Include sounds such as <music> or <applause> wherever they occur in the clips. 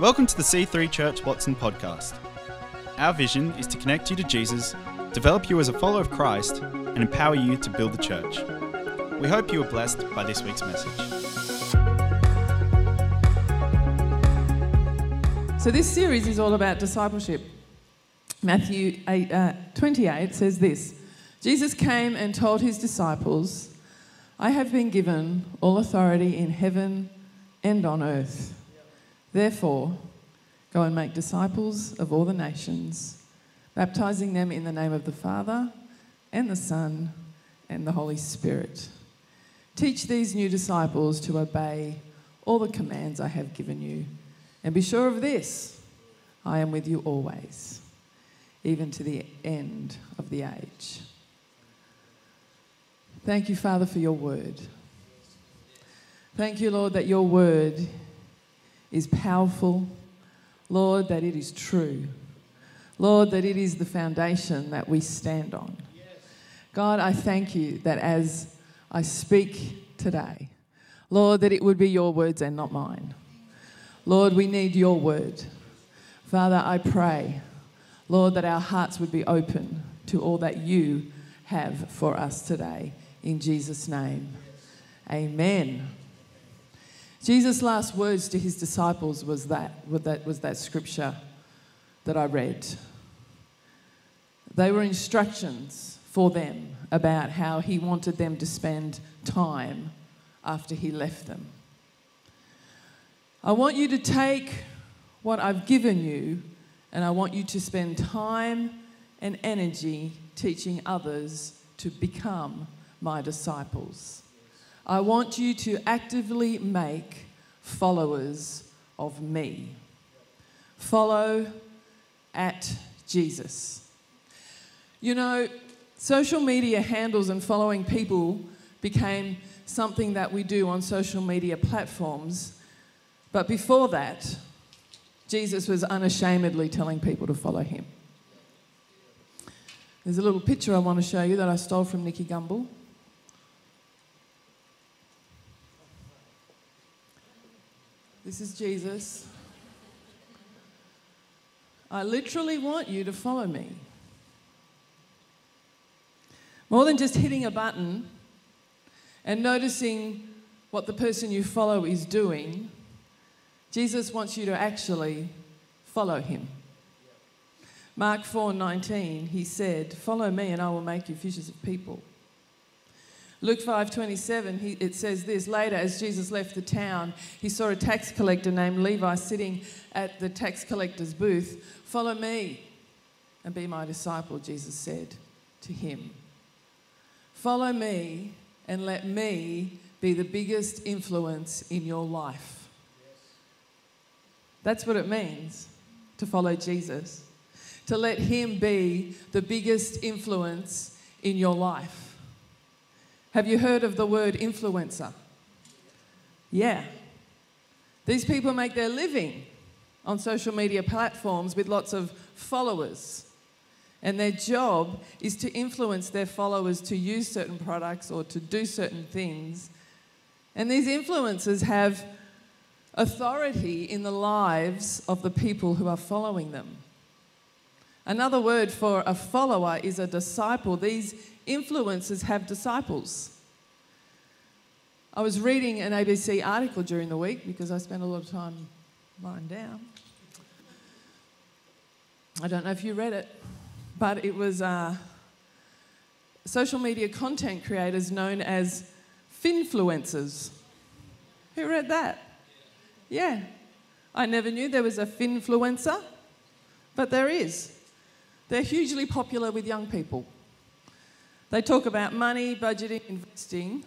Welcome to the C3 Church Watson podcast. Our vision is to connect you to Jesus, develop you as a follower of Christ, and empower you to build the church. We hope you are blessed by this week's message. So, this series is all about discipleship. Matthew 8, uh, 28 says this Jesus came and told his disciples, I have been given all authority in heaven and on earth. Therefore, go and make disciples of all the nations, baptizing them in the name of the Father and the Son and the Holy Spirit. Teach these new disciples to obey all the commands I have given you. And be sure of this I am with you always, even to the end of the age. Thank you, Father, for your word. Thank you, Lord, that your word is powerful. Lord, that it is true. Lord, that it is the foundation that we stand on. God, I thank you that as I speak today, Lord, that it would be your words and not mine. Lord, we need your word. Father, I pray, Lord, that our hearts would be open to all that you have for us today. In Jesus' name, amen. Jesus' last words to his disciples was that, was that, was that scripture that I read. They were instructions for them about how he wanted them to spend time after he left them. I want you to take what I've given you and I want you to spend time and energy teaching others to become my disciples. I want you to actively make followers of me. Follow at Jesus. You know, social media handles and following people became something that we do on social media platforms. But before that, Jesus was unashamedly telling people to follow him. There's a little picture I want to show you that I stole from Nicky Gumbel. This is Jesus. I literally want you to follow me. More than just hitting a button and noticing what the person you follow is doing, Jesus wants you to actually follow him. Mark 4:19 he said, "Follow me and I will make you fishers of people." Luke 5:27 it says this later as Jesus left the town he saw a tax collector named Levi sitting at the tax collector's booth. Follow me and be my disciple Jesus said to him. Follow me and let me be the biggest influence in your life that's what it means to follow Jesus to let him be the biggest influence in your life have you heard of the word influencer? Yeah. These people make their living on social media platforms with lots of followers. And their job is to influence their followers to use certain products or to do certain things. And these influencers have authority in the lives of the people who are following them. Another word for a follower is a disciple. These influencers have disciples. I was reading an ABC article during the week because I spent a lot of time lying down. I don't know if you read it, but it was uh, social media content creators known as finfluencers. Who read that? Yeah. I never knew there was a finfluencer, but there is. They're hugely popular with young people. They talk about money, budgeting, investing,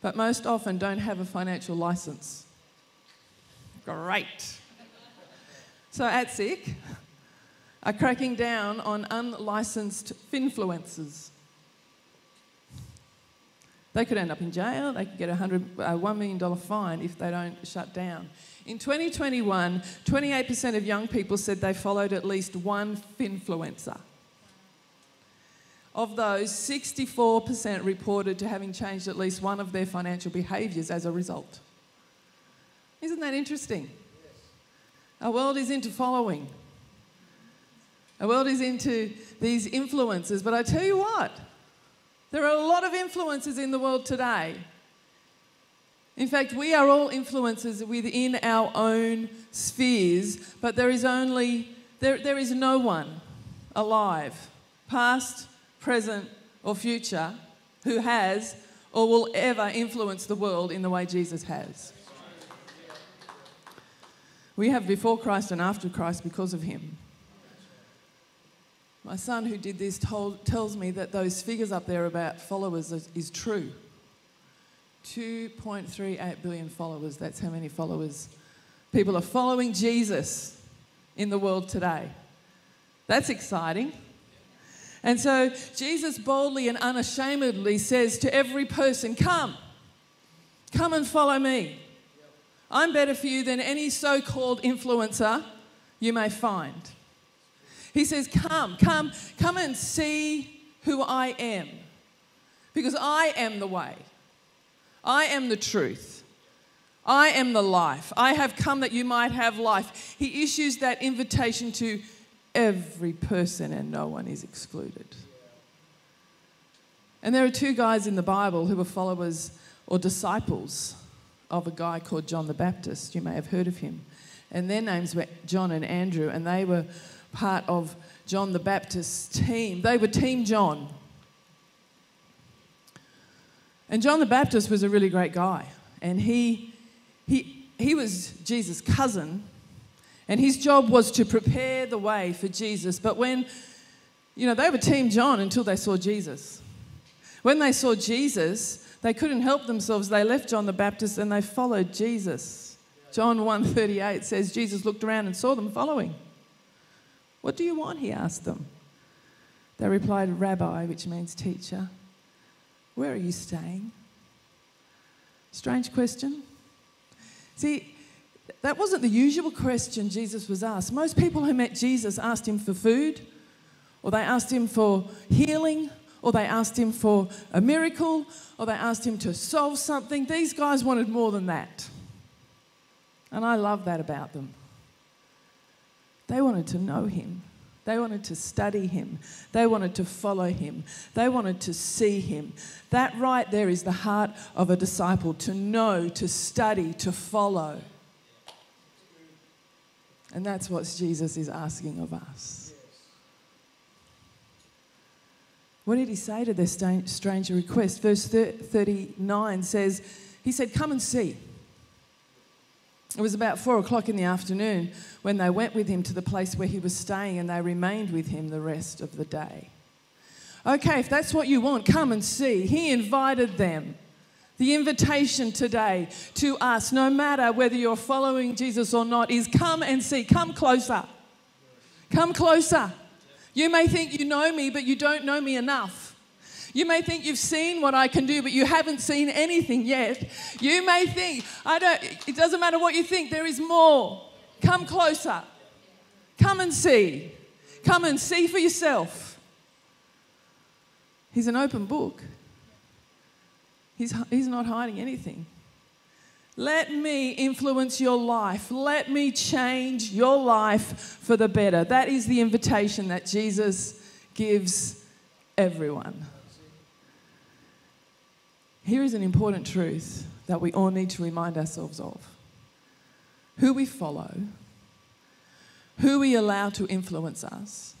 but most often don't have a financial license. Great. So ASIC are cracking down on unlicensed finfluencers. They could end up in jail, they could get a $100, uh, $1 million fine if they don't shut down. In 2021, 28% of young people said they followed at least one finfluencer. Of those, 64% reported to having changed at least one of their financial behaviours as a result. Isn't that interesting? Our world is into following. Our world is into these influences. But I tell you what, there are a lot of influences in the world today. In fact, we are all influences within our own spheres, but there is only, there, there is no one alive, past, present, or future, who has or will ever influence the world in the way Jesus has. We have before Christ and after Christ because of him. My son, who did this, told, tells me that those figures up there about followers is, is true. 2.38 billion followers, that's how many followers people are following Jesus in the world today. That's exciting. And so Jesus boldly and unashamedly says to every person, Come, come and follow me. I'm better for you than any so called influencer you may find. He says, Come, come, come and see who I am. Because I am the way, I am the truth, I am the life. I have come that you might have life. He issues that invitation to every person, and no one is excluded. And there are two guys in the Bible who were followers or disciples of a guy called John the Baptist. You may have heard of him. And their names were John and Andrew, and they were part of John the Baptist's team. They were Team John. And John the Baptist was a really great guy. And he, he, he was Jesus' cousin. And his job was to prepare the way for Jesus. But when, you know, they were Team John until they saw Jesus. When they saw Jesus, they couldn't help themselves. They left John the Baptist and they followed Jesus. John 1:38 says Jesus looked around and saw them following. What do you want? He asked them. They replied, Rabbi, which means teacher. Where are you staying? Strange question. See, that wasn't the usual question Jesus was asked. Most people who met Jesus asked him for food, or they asked him for healing, or they asked him for a miracle, or they asked him to solve something. These guys wanted more than that. And I love that about them. They wanted to know him. They wanted to study him. They wanted to follow him. They wanted to see him. That right there is the heart of a disciple to know, to study, to follow. And that's what Jesus is asking of us. What did he say to this stranger request? Verse 39 says, He said, Come and see. It was about four o'clock in the afternoon when they went with him to the place where he was staying and they remained with him the rest of the day. Okay, if that's what you want, come and see. He invited them. The invitation today to us, no matter whether you're following Jesus or not, is come and see. Come closer. Come closer. You may think you know me, but you don't know me enough. You may think you've seen what I can do, but you haven't seen anything yet. You may think, I don't, it doesn't matter what you think, there is more. Come closer. Come and see. Come and see for yourself. He's an open book. He's, he's not hiding anything. Let me influence your life. Let me change your life for the better. That is the invitation that Jesus gives everyone. Here is an important truth that we all need to remind ourselves of who we follow, who we allow to influence us,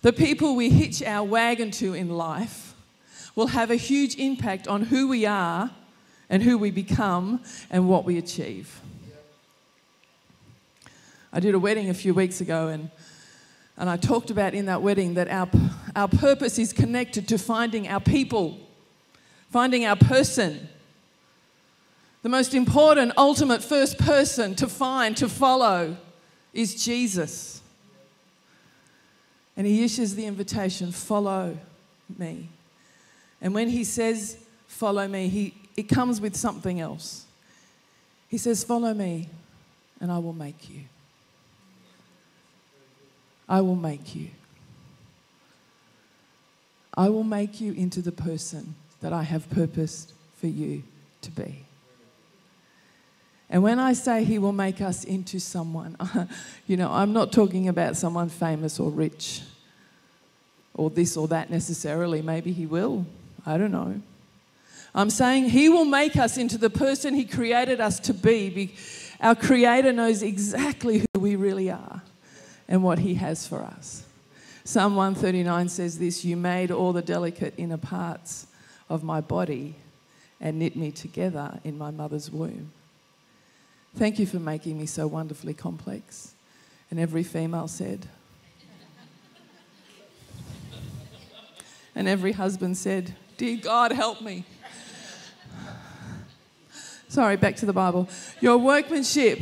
the people we hitch our wagon to in life will have a huge impact on who we are and who we become and what we achieve. I did a wedding a few weeks ago and and I talked about in that wedding that our, our purpose is connected to finding our people finding our person. The most important, ultimate first person to find, to follow is Jesus. And he issues the invitation follow me. And when he says, follow me, he, it comes with something else. He says, follow me, and I will make you. I will make you. I will make you into the person that I have purposed for you to be. And when I say he will make us into someone, <laughs> you know, I'm not talking about someone famous or rich or this or that necessarily. Maybe he will. I don't know. I'm saying he will make us into the person he created us to be. Our creator knows exactly who we really are and what he has for us. Psalm 139 says this You made all the delicate inner parts of my body and knit me together in my mother's womb. Thank you for making me so wonderfully complex. And every female said. and every husband said, Dear God, help me. Sorry, back to the Bible. Your workmanship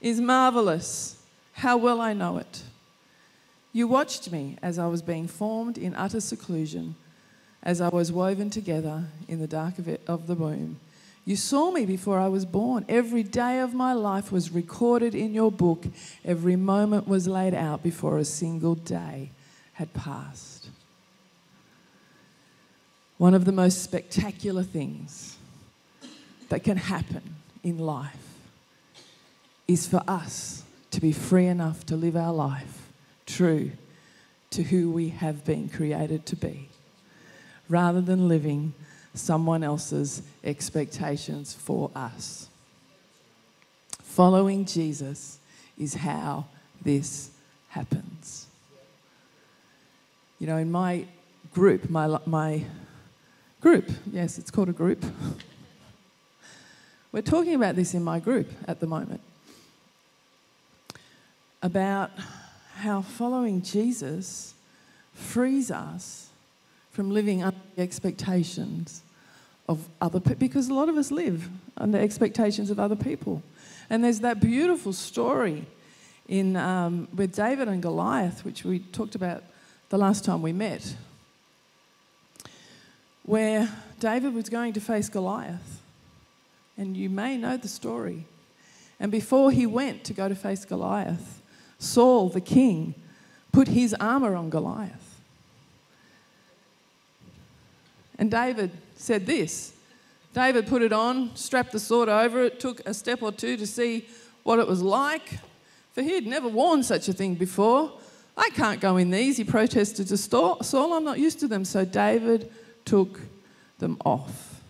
is marvelous. How well I know it. You watched me as I was being formed in utter seclusion, as I was woven together in the dark of, it, of the womb. You saw me before I was born. Every day of my life was recorded in your book. Every moment was laid out before a single day had passed. One of the most spectacular things that can happen in life is for us to be free enough to live our life true to who we have been created to be, rather than living someone else's expectations for us. Following Jesus is how this happens. You know, in my group, my, my group, yes, it's called a group. <laughs> We're talking about this in my group at the moment about how following Jesus frees us from living under the expectations of other people, because a lot of us live under expectations of other people. And there's that beautiful story in um, with David and Goliath, which we talked about the last time we met, where David was going to face Goliath. And you may know the story. And before he went to go to face Goliath, Saul, the king, put his armor on Goliath. And David said this David put it on, strapped the sword over it, took a step or two to see what it was like, for he had never worn such a thing before. I can't go in these, he protested to Saul. I'm not used to them. So David took them off.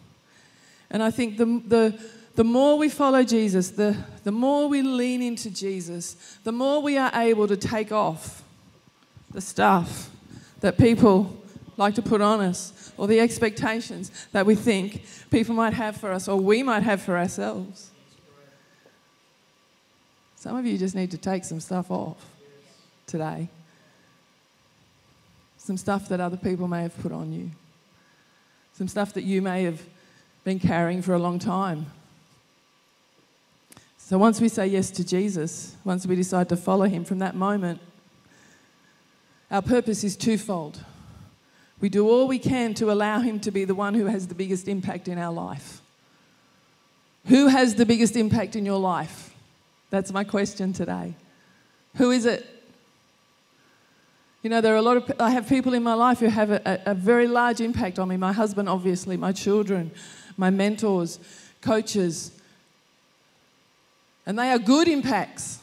And I think the, the, the more we follow Jesus, the, the more we lean into Jesus, the more we are able to take off the stuff that people like to put on us or the expectations that we think people might have for us or we might have for ourselves. Some of you just need to take some stuff off today. Some stuff that other people may have put on you. Some stuff that you may have been carrying for a long time. So once we say yes to Jesus, once we decide to follow him from that moment, our purpose is twofold. We do all we can to allow Him to be the one who has the biggest impact in our life. Who has the biggest impact in your life? That's my question today. Who is it? You know, there are a lot of, I have people in my life who have a, a, very large impact on me. My husband, obviously, my children, my mentors, coaches. And they are good impacts.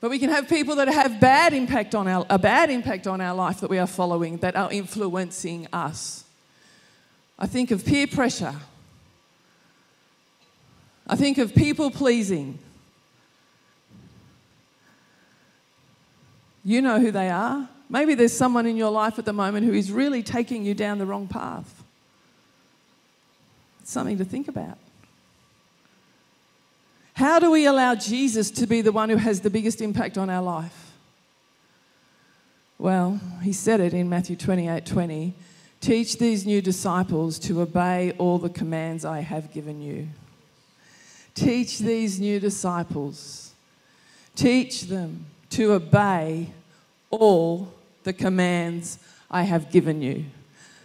But we can have people that have bad impact on our, a bad impact on our life that we are following, that are influencing us. I think of peer pressure. I think of people pleasing. You know who they are. Maybe there's someone in your life at the moment who is really taking you down the wrong path. It's something to think about. How do we allow Jesus to be the one who has the biggest impact on our life? Well, he said it in Matthew 28 20. Teach these new disciples to obey all the commands I have given you. Teach these new disciples, teach them to obey all the commands I have given you.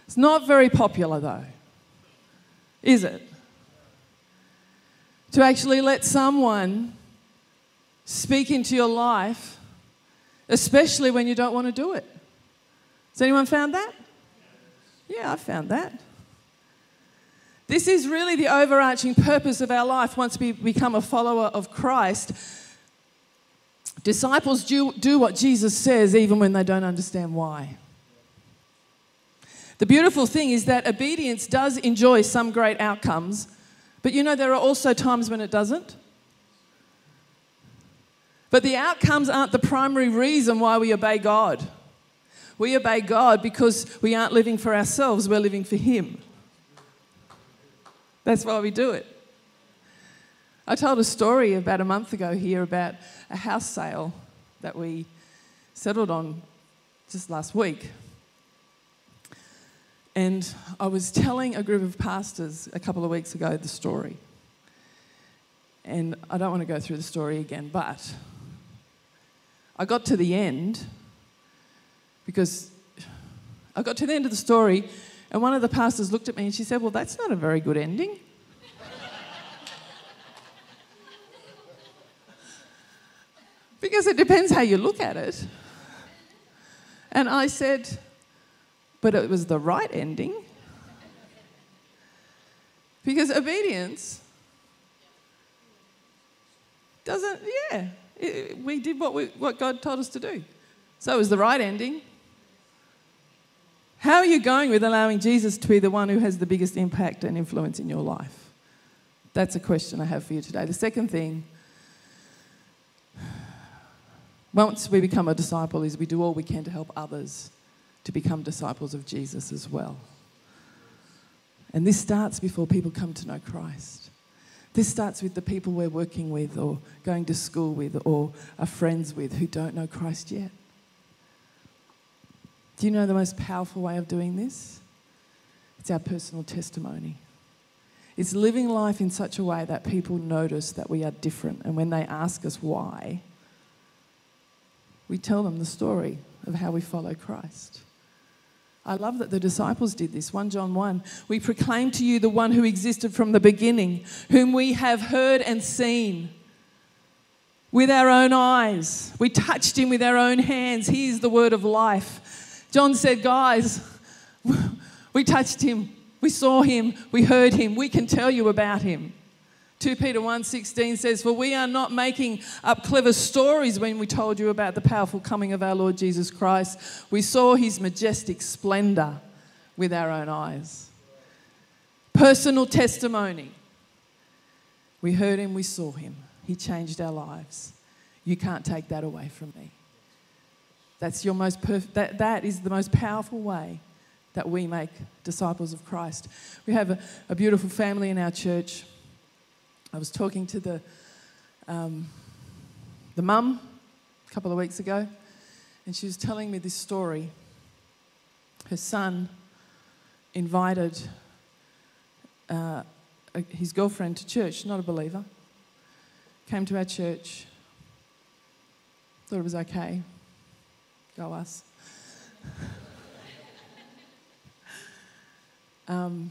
It's not very popular, though, is it? To actually let someone speak into your life, especially when you don't want to do it. Has anyone found that? Yeah, I found that. This is really the overarching purpose of our life once we become a follower of Christ. Disciples do, do what Jesus says even when they don't understand why. The beautiful thing is that obedience does enjoy some great outcomes, but you know, there are also times when it doesn't. But the outcomes aren't the primary reason why we obey God. We obey God because we aren't living for ourselves, we're living for Him. That's why we do it. I told a story about a month ago here about a house sale that we settled on just last week. And I was telling a group of pastors a couple of weeks ago the story. And I don't want to go through the story again, but I got to the end because I got to the end of the story, and one of the pastors looked at me and she said, Well, that's not a very good ending. <laughs> because it depends how you look at it. And I said, But it was the right ending. Because obedience doesn't, yeah, it, we did what, we, what God told us to do. So it was the right ending. How are you going with allowing Jesus to be the one who has the biggest impact and influence in your life? That's a question I have for you today. The second thing, once we become a disciple, is we do all we can to help others to become disciples of Jesus as well. And this starts before people come to know Christ. This starts with the people we're working with, or going to school with, or are friends with who don't know Christ yet. Do you know the most powerful way of doing this? It's our personal testimony. It's living life in such a way that people notice that we are different. And when they ask us why, we tell them the story of how we follow Christ. I love that the disciples did this. 1 John 1 We proclaim to you the one who existed from the beginning, whom we have heard and seen with our own eyes. We touched him with our own hands. He is the word of life. John said, Guys, <laughs> we touched him, we saw him, we heard him, we can tell you about him. 2 Peter 1:16 says, "For we are not making up clever stories when we told you about the powerful coming of our Lord Jesus Christ. We saw his majestic splendor with our own eyes." Personal testimony. We heard him, we saw him. He changed our lives. You can't take that away from me. That's your most perf- that, that is the most powerful way that we make disciples of Christ. We have a, a beautiful family in our church. I was talking to the, um, the mum a couple of weeks ago, and she was telling me this story. Her son invited uh, his girlfriend to church, not a believer, came to our church, thought it was okay, Go us. <laughs> um,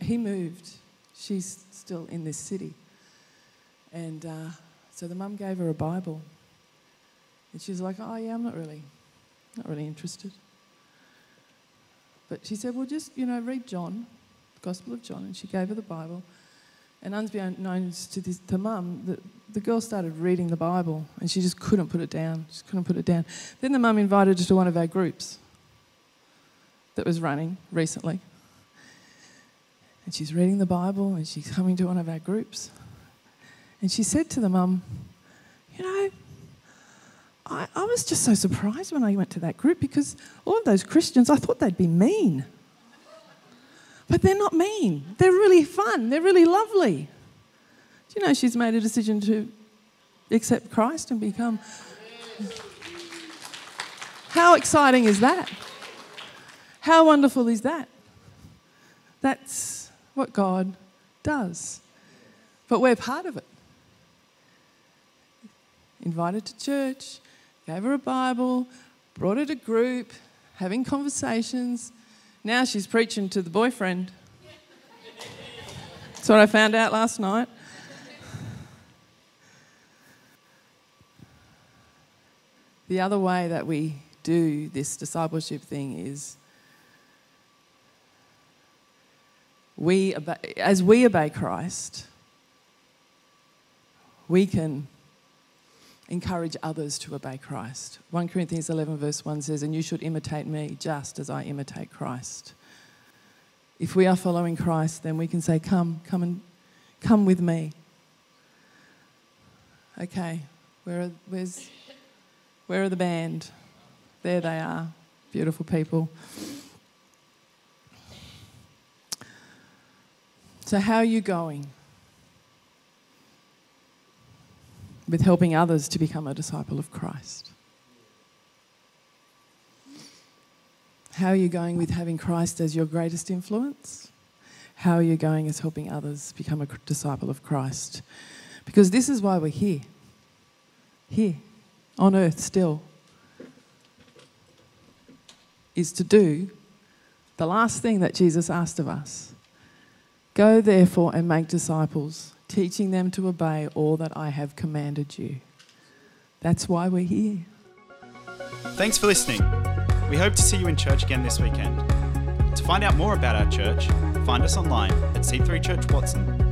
he moved. She's still in this city. And uh, so the mum gave her a Bible. And she was like, oh, yeah, I'm not really, not really interested. But she said, well, just, you know, read John, the Gospel of John. And she gave her the Bible. And unbeknownst to, this, to mum, the, the girl started reading the Bible and she just couldn't put it down. She couldn't put it down. Then the mum invited her to one of our groups that was running recently. And she's reading the Bible and she's coming to one of our groups. And she said to the mum, You know, I, I was just so surprised when I went to that group because all of those Christians, I thought they'd be mean. But they're not mean. They're really fun. They're really lovely. Do you know she's made a decision to accept Christ and become. How exciting is that? How wonderful is that? That's what God does. But we're part of it. Invited to church, gave her a Bible, brought her to group, having conversations. Now she's preaching to the boyfriend. That's what I found out last night. The other way that we do this discipleship thing is we obey, as we obey Christ, we can encourage others to obey Christ. 1 Corinthians 11, verse 1 says, And you should imitate me just as I imitate Christ. If we are following Christ, then we can say, Come, come and come with me. Okay, where are, where's, where are the band? There they are, beautiful people. So, how are you going with helping others to become a disciple of Christ? How are you going with having Christ as your greatest influence? How are you going as helping others become a disciple of Christ? Because this is why we're here. Here, on earth still, is to do the last thing that Jesus asked of us Go therefore and make disciples, teaching them to obey all that I have commanded you. That's why we're here. Thanks for listening. We hope to see you in church again this weekend. To find out more about our church, find us online at c3churchwatson.com